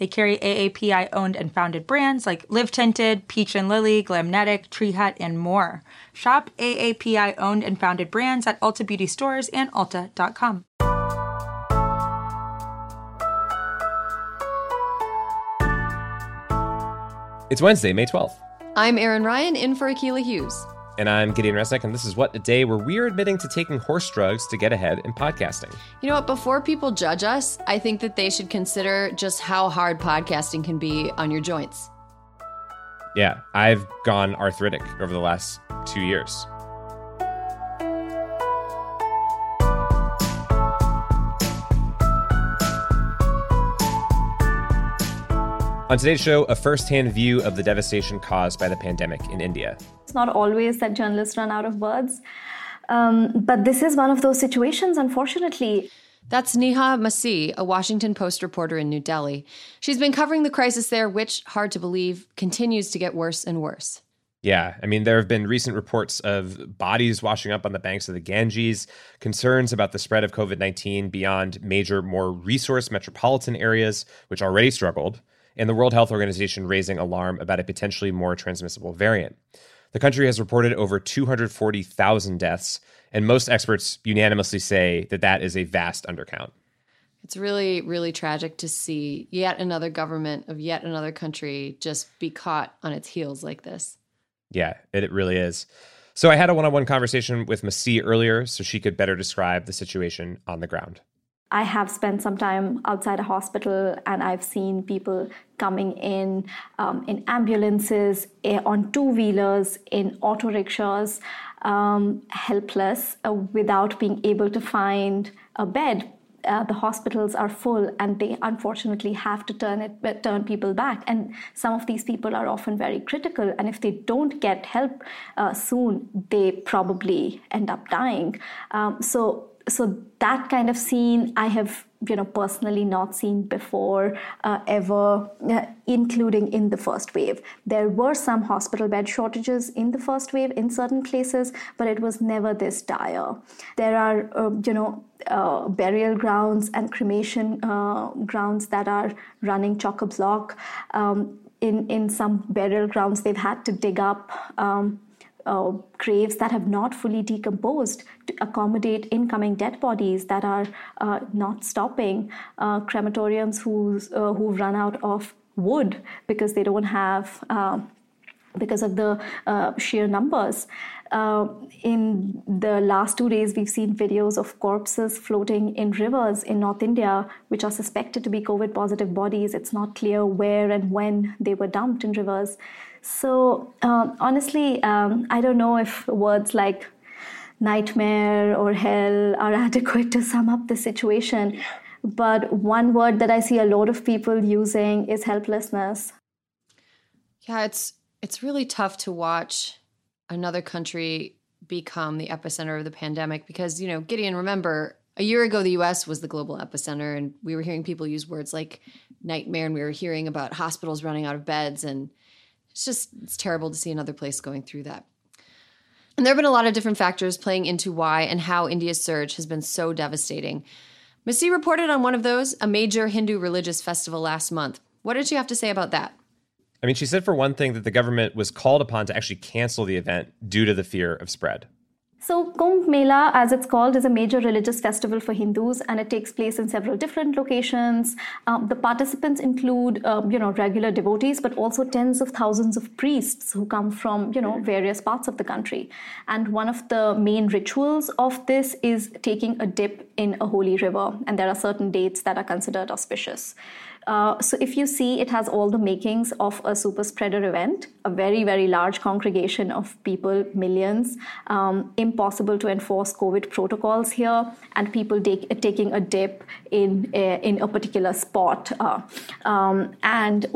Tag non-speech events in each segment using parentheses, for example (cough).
They carry AAPI owned and founded brands like Live Tinted, Peach and Lily, Glamnetic, Tree Hut, and more. Shop AAPI owned and founded brands at Ulta Beauty stores and Ulta.com. It's Wednesday, May 12th. I'm Erin Ryan in for Akilah Hughes. And I'm Gideon Resnick, and this is What a Day, where we're admitting to taking horse drugs to get ahead in podcasting. You know what? Before people judge us, I think that they should consider just how hard podcasting can be on your joints. Yeah, I've gone arthritic over the last two years. On today's show, a first hand view of the devastation caused by the pandemic in India. It's not always that journalists run out of words, um, but this is one of those situations, unfortunately. That's Neha Masih, a Washington Post reporter in New Delhi. She's been covering the crisis there, which, hard to believe, continues to get worse and worse. Yeah, I mean, there have been recent reports of bodies washing up on the banks of the Ganges, concerns about the spread of COVID 19 beyond major, more resource metropolitan areas, which already struggled and the World Health Organization raising alarm about a potentially more transmissible variant. The country has reported over 240,000 deaths, and most experts unanimously say that that is a vast undercount. It's really, really tragic to see yet another government of yet another country just be caught on its heels like this. Yeah, it, really is. So I had a one on one conversation with Masih earlier so she could better describe the situation on the ground. I have spent some time outside a hospital and I've seen people coming in um, in ambulances, eh, on two wheelers, in auto rickshaws, um, helpless uh, without being able to find a bed. Uh, the hospitals are full and they unfortunately have to turn it uh, turn people back and some of these people are often very critical and if they don't get help uh, soon they probably end up dying um, so so that kind of scene I have you know personally not seen before uh, ever uh, including in the first wave. There were some hospital bed shortages in the first wave in certain places but it was never this dire. There are uh, you know uh, burial grounds and cremation uh, grounds that are running chock a block um, in in some burial grounds they've had to dig up um, uh, graves that have not fully decomposed to accommodate incoming dead bodies that are uh, not stopping, uh, crematoriums who's, uh, who've run out of wood because they don't have, uh, because of the uh, sheer numbers. in the last two days, we've seen videos of corpses floating in rivers in North India, which are suspected to be COVID positive bodies. It's not clear where and when they were dumped in rivers. So um, honestly, um, I don't know if words like nightmare or hell are (laughs) adequate to sum up the situation. But one word that I see a lot of people using is helplessness. Yeah, it's it's really tough to watch another country become the epicenter of the pandemic because, you know, Gideon, remember, a year ago the US was the global epicenter and we were hearing people use words like nightmare and we were hearing about hospitals running out of beds and it's just it's terrible to see another place going through that. And there have been a lot of different factors playing into why and how India's surge has been so devastating. Masih reported on one of those, a major Hindu religious festival last month. What did she have to say about that? I mean, she said for one thing that the government was called upon to actually cancel the event due to the fear of spread. So, Kumbh Mela, as it's called, is a major religious festival for Hindus, and it takes place in several different locations. Um, the participants include, um, you know, regular devotees, but also tens of thousands of priests who come from, you know, various parts of the country. And one of the main rituals of this is taking a dip in a holy river, and there are certain dates that are considered auspicious. Uh, so if you see, it has all the makings of a super spreader event, a very, very large congregation of people, millions, um, impossible to enforce COVID protocols here, and people take, taking a dip in, a, uh, in a particular spot. Uh, um, and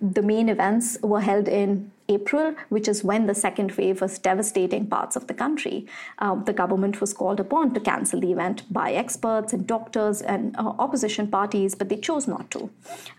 the main events were held in April, which is when the second wave was devastating parts of the country. Um, the government was called upon to cancel the event by experts and doctors and uh, opposition parties, but they chose not to.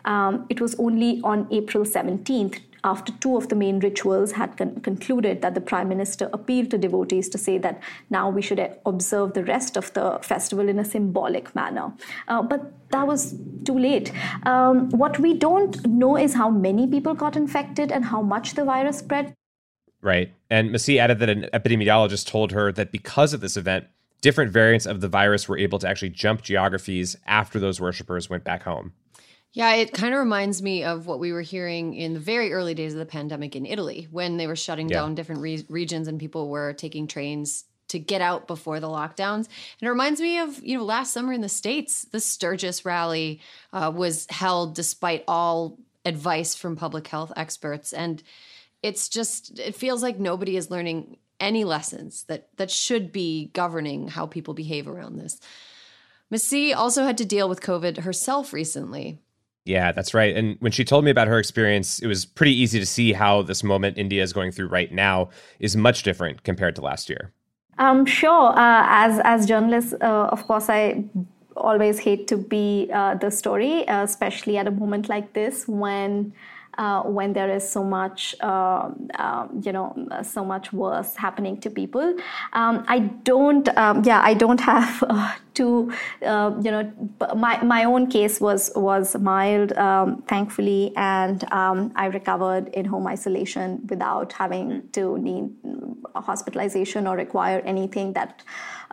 Um, it was only on April 17th after two of the main rituals had con- concluded that the prime minister appealed to devotees to say that now we should observe the rest of the festival in a symbolic manner. Uh, but that was too late. Um, what we don't know is how many people got infected and how much the virus spread. Right. And Masih added that an epidemiologist told her that because of this event, different variants of the virus were able to actually jump geographies after those worshippers went back home. Yeah, it kind of reminds me of what we were hearing in the very early days of the pandemic in Italy when they were shutting yeah. down different re- regions and people were taking trains to get out before the lockdowns. And it reminds me of, you know, last summer in the States, the Sturgis rally uh, was held despite all advice from public health experts. And it's just, it feels like nobody is learning any lessons that, that should be governing how people behave around this. Masih also had to deal with COVID herself recently. Yeah, that's right. And when she told me about her experience, it was pretty easy to see how this moment India is going through right now is much different compared to last year. Um, sure. Uh, as as journalists, uh, of course, I always hate to be uh, the story, uh, especially at a moment like this when uh, when there is so much, uh, um, you know, so much worse happening to people. Um, I don't, um, yeah, I don't have uh, to, uh, you know, my my own case was was mild, um, thankfully, and um, I recovered in home isolation without having to need hospitalization or require anything that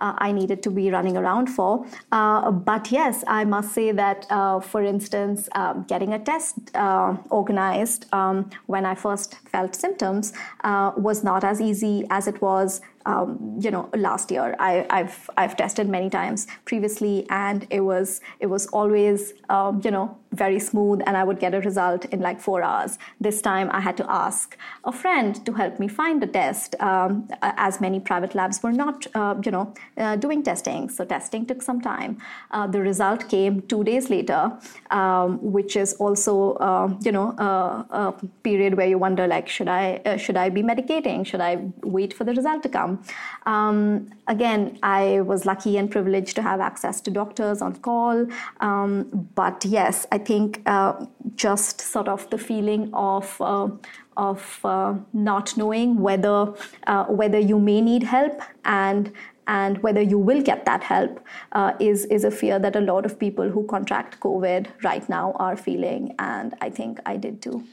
uh, I needed to be running around for. Uh, but yes, I must say that, uh, for instance, um, getting a test uh, organized um, when I first felt symptoms uh, was not as easy as it was um, you know last year I, have I've tested many times previously and it was it was always um, you know very smooth and I would get a result in like four hours. This time I had to ask a friend to help me find a test um, as many private labs were not uh, you know uh, doing testing. So testing took some time. Uh, the result came two days later um, which is also uh, you know a period where you wonder like should I uh, should I be medicating? Should I wait for the result to come? Um, again, I was lucky and privileged to have access to doctors on call. Um, but yes, I think uh, just sort of the feeling of uh, of uh, not knowing whether uh, whether you may need help and and whether you will get that help uh, is is a fear that a lot of people who contract COVID right now are feeling, and I think I did too.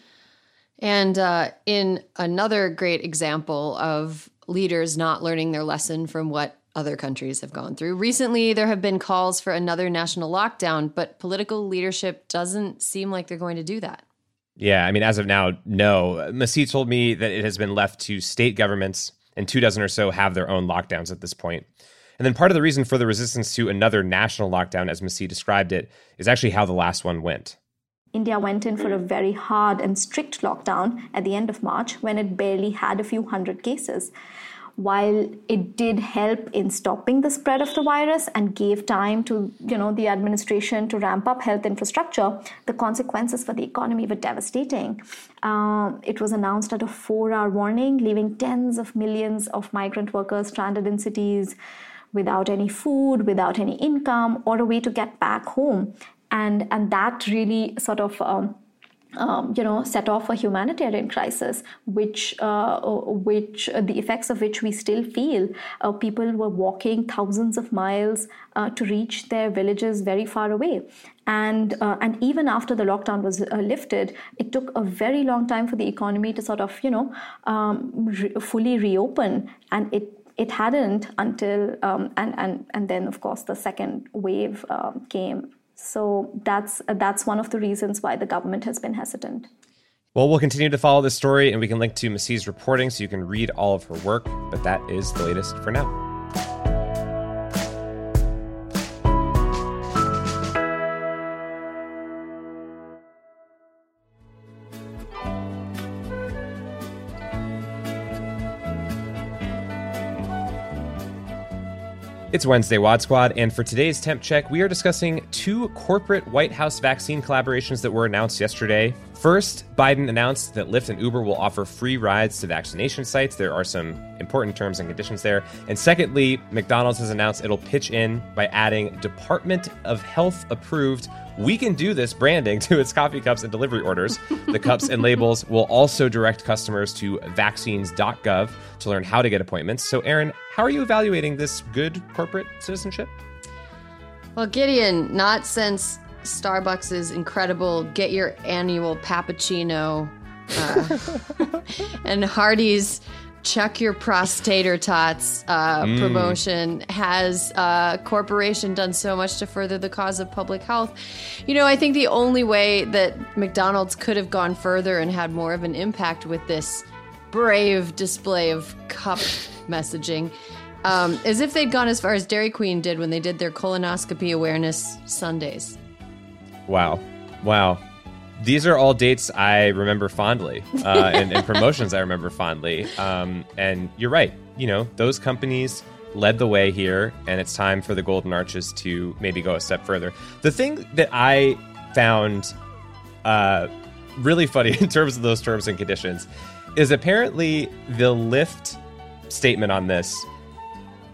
And uh, in another great example of leaders not learning their lesson from what other countries have gone through. Recently, there have been calls for another national lockdown, but political leadership doesn't seem like they're going to do that. Yeah, I mean, as of now, no. Masih told me that it has been left to state governments, and two dozen or so have their own lockdowns at this point. And then part of the reason for the resistance to another national lockdown, as Masih described it, is actually how the last one went. India went in for a very hard and strict lockdown at the end of March when it barely had a few hundred cases. While it did help in stopping the spread of the virus and gave time to you know the administration to ramp up health infrastructure, the consequences for the economy were devastating. Uh, it was announced at a four-hour warning, leaving tens of millions of migrant workers stranded in cities without any food, without any income, or a way to get back home and and that really sort of um, um, you know, set off a humanitarian crisis, which, uh, which uh, the effects of which we still feel. Uh, people were walking thousands of miles uh, to reach their villages very far away, and uh, and even after the lockdown was uh, lifted, it took a very long time for the economy to sort of, you know, um, re- fully reopen, and it it hadn't until um, and and and then of course the second wave um, came so that's that's one of the reasons why the government has been hesitant. Well, we'll continue to follow this story, and we can link to Masih's reporting so you can read all of her work. But that is the latest for now. It's Wednesday, Wad Squad, and for today's temp check, we are discussing two corporate White House vaccine collaborations that were announced yesterday First, Biden announced that Lyft and Uber will offer free rides to vaccination sites. There are some important terms and conditions there. And secondly, McDonald's has announced it'll pitch in by adding Department of Health approved we can do this branding (laughs) to its coffee cups and delivery orders. The cups and labels will also direct customers to vaccines.gov to learn how to get appointments. So, Erin, how are you evaluating this good corporate citizenship? Well, Gideon, not since Starbucks' incredible. Get your annual cappuccino uh, (laughs) and Hardee's check your prostator tots uh, mm. promotion has uh, corporation done so much to further the cause of public health. You know i think the only way that mcdonald's could have gone further and had more of an impact with this brave display of cup (laughs) messaging um, as if they'd gone as far as dairy queen did when they did their colonoscopy awareness sundays wow wow these are all dates I remember fondly, uh, (laughs) and, and, promotions I remember fondly. Um, and you're right. You know, those companies led the way here, and it's time for the Golden Arches to maybe go a step further. The thing that I found uh, really funny (laughs) in terms of those terms and conditions is apparently the Lyft statement on this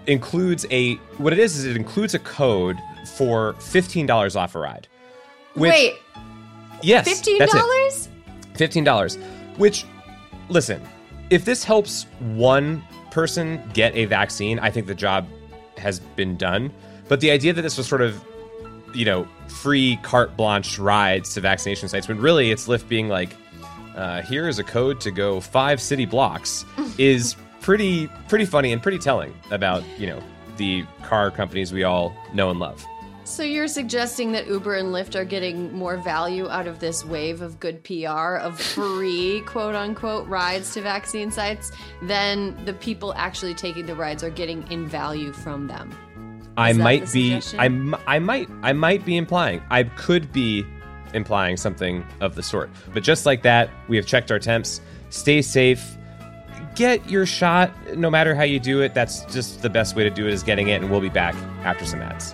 includes a what it is is it includes a code for fifteen dollars off a ride. Which, Wait, Yes. $15? $15. Which, listen, if this helps one person get a vaccine, I think the job has been done. But the idea that this was sort of, you know, free carte blanche rides to vaccination sites, when really it's Lyft being like, uh, here is a code to go five city blocks, (laughs) is pretty pretty funny and pretty telling about you know the car companies we all know and love. So you're suggesting that Uber and Lyft are getting more value out of this wave of good PR of free (laughs) quote unquote rides to vaccine sites than the people actually taking the rides are getting in value from them. Is I might be I, I might I might be implying I could be implying something of the sort. But just like that, we have checked our temps. Stay safe. Get your shot no matter how you do it. That's just the best way to do it is getting it and we'll be back after some ads.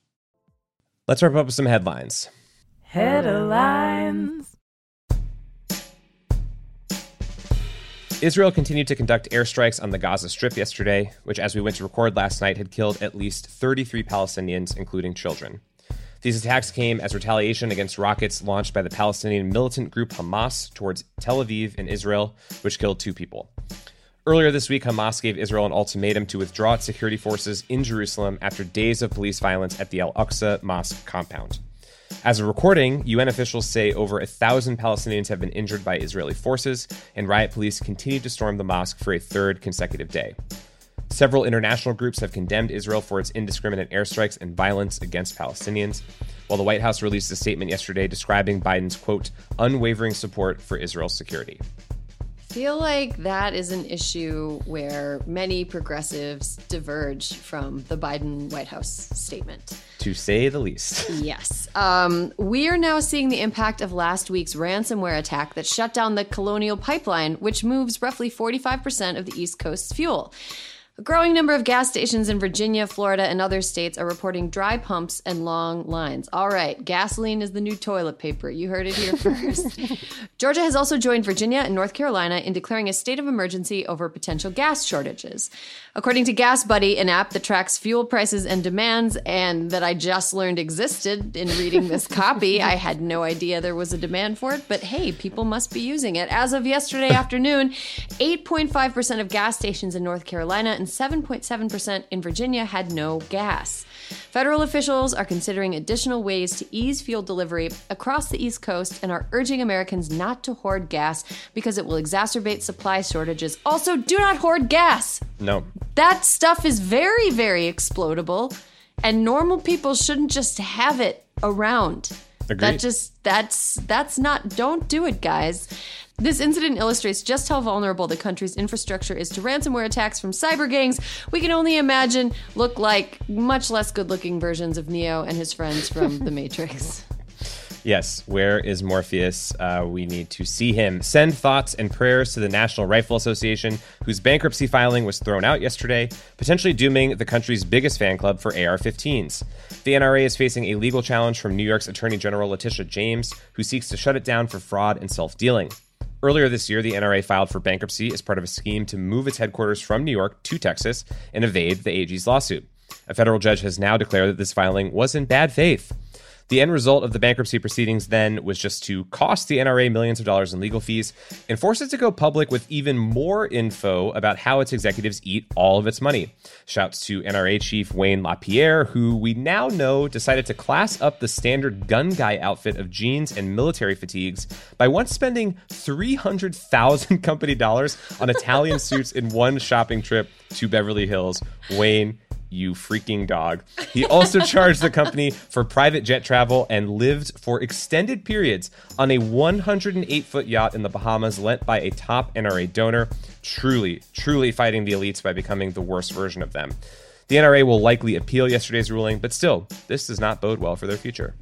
Let's wrap up with some headlines. Headlines. Israel continued to conduct airstrikes on the Gaza Strip yesterday, which, as we went to record last night, had killed at least 33 Palestinians, including children. These attacks came as retaliation against rockets launched by the Palestinian militant group Hamas towards Tel Aviv and Israel, which killed two people. Earlier this week, Hamas gave Israel an ultimatum to withdraw its security forces in Jerusalem after days of police violence at the Al Aqsa Mosque compound. As a recording, UN officials say over a thousand Palestinians have been injured by Israeli forces, and riot police continue to storm the mosque for a third consecutive day. Several international groups have condemned Israel for its indiscriminate airstrikes and violence against Palestinians, while the White House released a statement yesterday describing Biden's, quote, unwavering support for Israel's security. Feel like that is an issue where many progressives diverge from the Biden White House statement. To say the least. (laughs) Yes. Um, we are now seeing the impact of last week's ransomware attack that shut down the Colonial Pipeline, which moves roughly 45% of the East Coast's fuel. A growing number of gas stations in Virginia, Florida, and other states are reporting dry pumps and long lines. All right, gasoline is the new toilet paper. You heard it here (laughs) first. Georgia has also joined Virginia and North Carolina in declaring a state of emergency over potential gas shortages. According to Gas Buddy, an app that tracks fuel prices and demands, and that I just learned existed in reading this (laughs) copy, I had no idea there was a demand for it, but hey, people must be using it. As of yesterday afternoon, 8.5% of gas stations in North Carolina and 7.7% in Virginia had no gas. Federal officials are considering additional ways to ease fuel delivery across the East Coast and are urging Americans not to hoard gas because it will exacerbate supply shortages. Also, do not hoard gas. No. That stuff is very, very explodable, and normal people shouldn't just have it around. Agreed. That just that's that's not don't do it, guys. This incident illustrates just how vulnerable the country's infrastructure is to ransomware attacks from cyber gangs. We can only imagine look like much less good-looking versions of Neo and his friends from The Matrix. (laughs) Yes, where is Morpheus? Uh, we need to see him. Send thoughts and prayers to the National Rifle Association, whose bankruptcy filing was thrown out yesterday, potentially dooming the country's biggest fan club for AR 15s. The NRA is facing a legal challenge from New York's Attorney General Letitia James, who seeks to shut it down for fraud and self dealing. Earlier this year, the NRA filed for bankruptcy as part of a scheme to move its headquarters from New York to Texas and evade the AG's lawsuit. A federal judge has now declared that this filing was in bad faith. The end result of the bankruptcy proceedings then was just to cost the NRA millions of dollars in legal fees and force it to go public with even more info about how its executives eat all of its money. Shouts to NRA chief Wayne LaPierre, who we now know decided to class up the standard gun guy outfit of jeans and military fatigues by once spending 300,000 (laughs) company dollars on Italian suits in one shopping trip to Beverly Hills. Wayne, you freaking dog. He also (laughs) charged the company for private jet travel and lived for extended periods on a 108 foot yacht in the Bahamas lent by a top NRA donor. Truly, truly fighting the elites by becoming the worst version of them. The NRA will likely appeal yesterday's ruling, but still, this does not bode well for their future.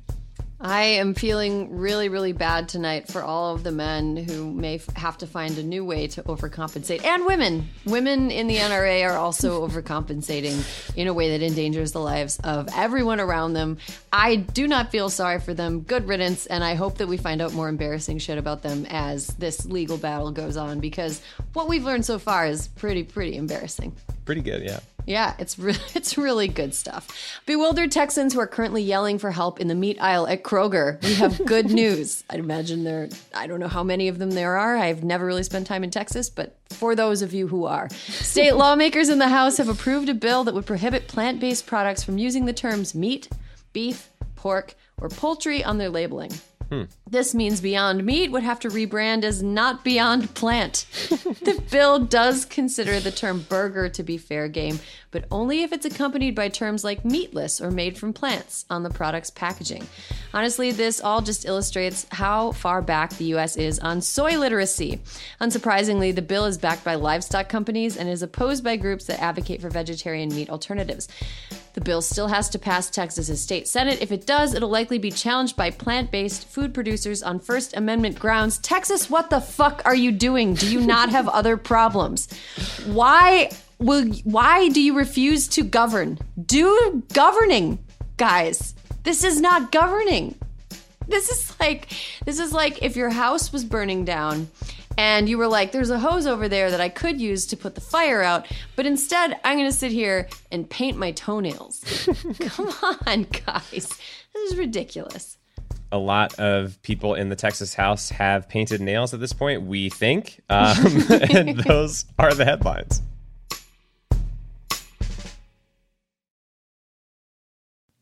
I am feeling really, really bad tonight for all of the men who may f- have to find a new way to overcompensate, and women. Women in the NRA are also (laughs) overcompensating in a way that endangers the lives of everyone around them. I do not feel sorry for them. Good riddance, and I hope that we find out more embarrassing shit about them as this legal battle goes on, because what we've learned so far is pretty, pretty embarrassing. Pretty good, yeah. Yeah, it's re- (laughs) it's really good stuff. Bewildered Texans who are currently yelling for help in the meat aisle at Kroger. We have (laughs) good news. I'd imagine there I don't know how many of them there are. I've never really spent time in Texas, but for those of you who are, state (laughs) lawmakers in the House have approved a bill that would prohibit plant-based products from using the terms meat, beef, pork, or poultry on their labeling. Hmm. This means Beyond Meat would have to rebrand as Not Beyond Plant. (laughs) the bill does consider the term burger to be fair game, but only if it's accompanied by terms like meatless or made from plants on the product's packaging. Honestly, this all just illustrates how far back the US is on soy literacy. Unsurprisingly, the bill is backed by livestock companies and is opposed by groups that advocate for vegetarian meat alternatives. The bill still has to pass Texas's state senate. If it does, it'll likely be challenged by plant-based food producers on First Amendment grounds. Texas, what the fuck are you doing? Do you not have (laughs) other problems? Why will why do you refuse to govern? Do governing, guys. This is not governing. This is like this is like if your house was burning down and you were like, there's a hose over there that I could use to put the fire out, but instead I'm gonna sit here and paint my toenails. (laughs) Come on, guys. This is ridiculous. A lot of people in the Texas House have painted nails at this point, we think. (laughs) Um, (laughs) and those are the headlines.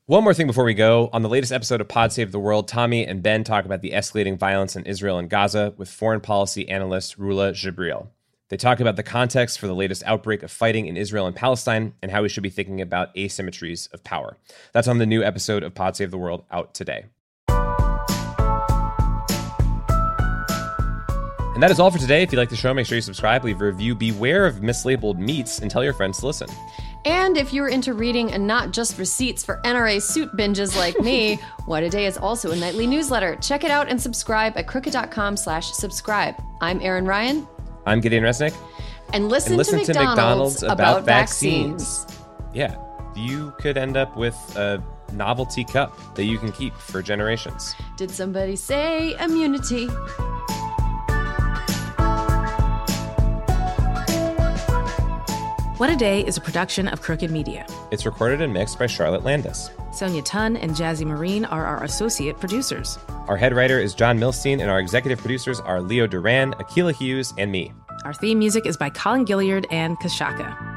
One more thing before we go. On the latest episode of Pod Save the World, Tommy and Ben talk about the escalating violence in Israel and Gaza with foreign policy analyst Rula Jebreal. They talk about the context for the latest outbreak of fighting in Israel and Palestine and how we should be thinking about asymmetries of power. That's on the new episode of Pod Save the World out today. And that is all for today. If you like the show, make sure you subscribe, leave a review, beware of mislabeled meats, and tell your friends to listen. And if you're into reading and not just receipts for NRA suit binges like me, (laughs) What a Day is also a nightly newsletter. Check it out and subscribe at crooked.com slash subscribe. I'm Erin Ryan. I'm Gideon Resnick. And listen, And listen to, to McDonald's, McDonald's about about, vaccines. vaccines. Yeah, you could end up with a novelty cup that you can keep for generations. Did somebody say immunity? What a Day is a production of Crooked Media. It's recorded and mixed by Charlotte Landes. Sonia Tun and Jazzy Marine are our associate producers. Our head writer is John Milstein, and our executive producers are Leo Duran, Akilah Hughes, and me. Our theme music is by Colin Gilliard and Kashaka.